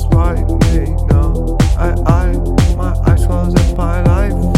that's why me now. I, I, my eyes closed up my life.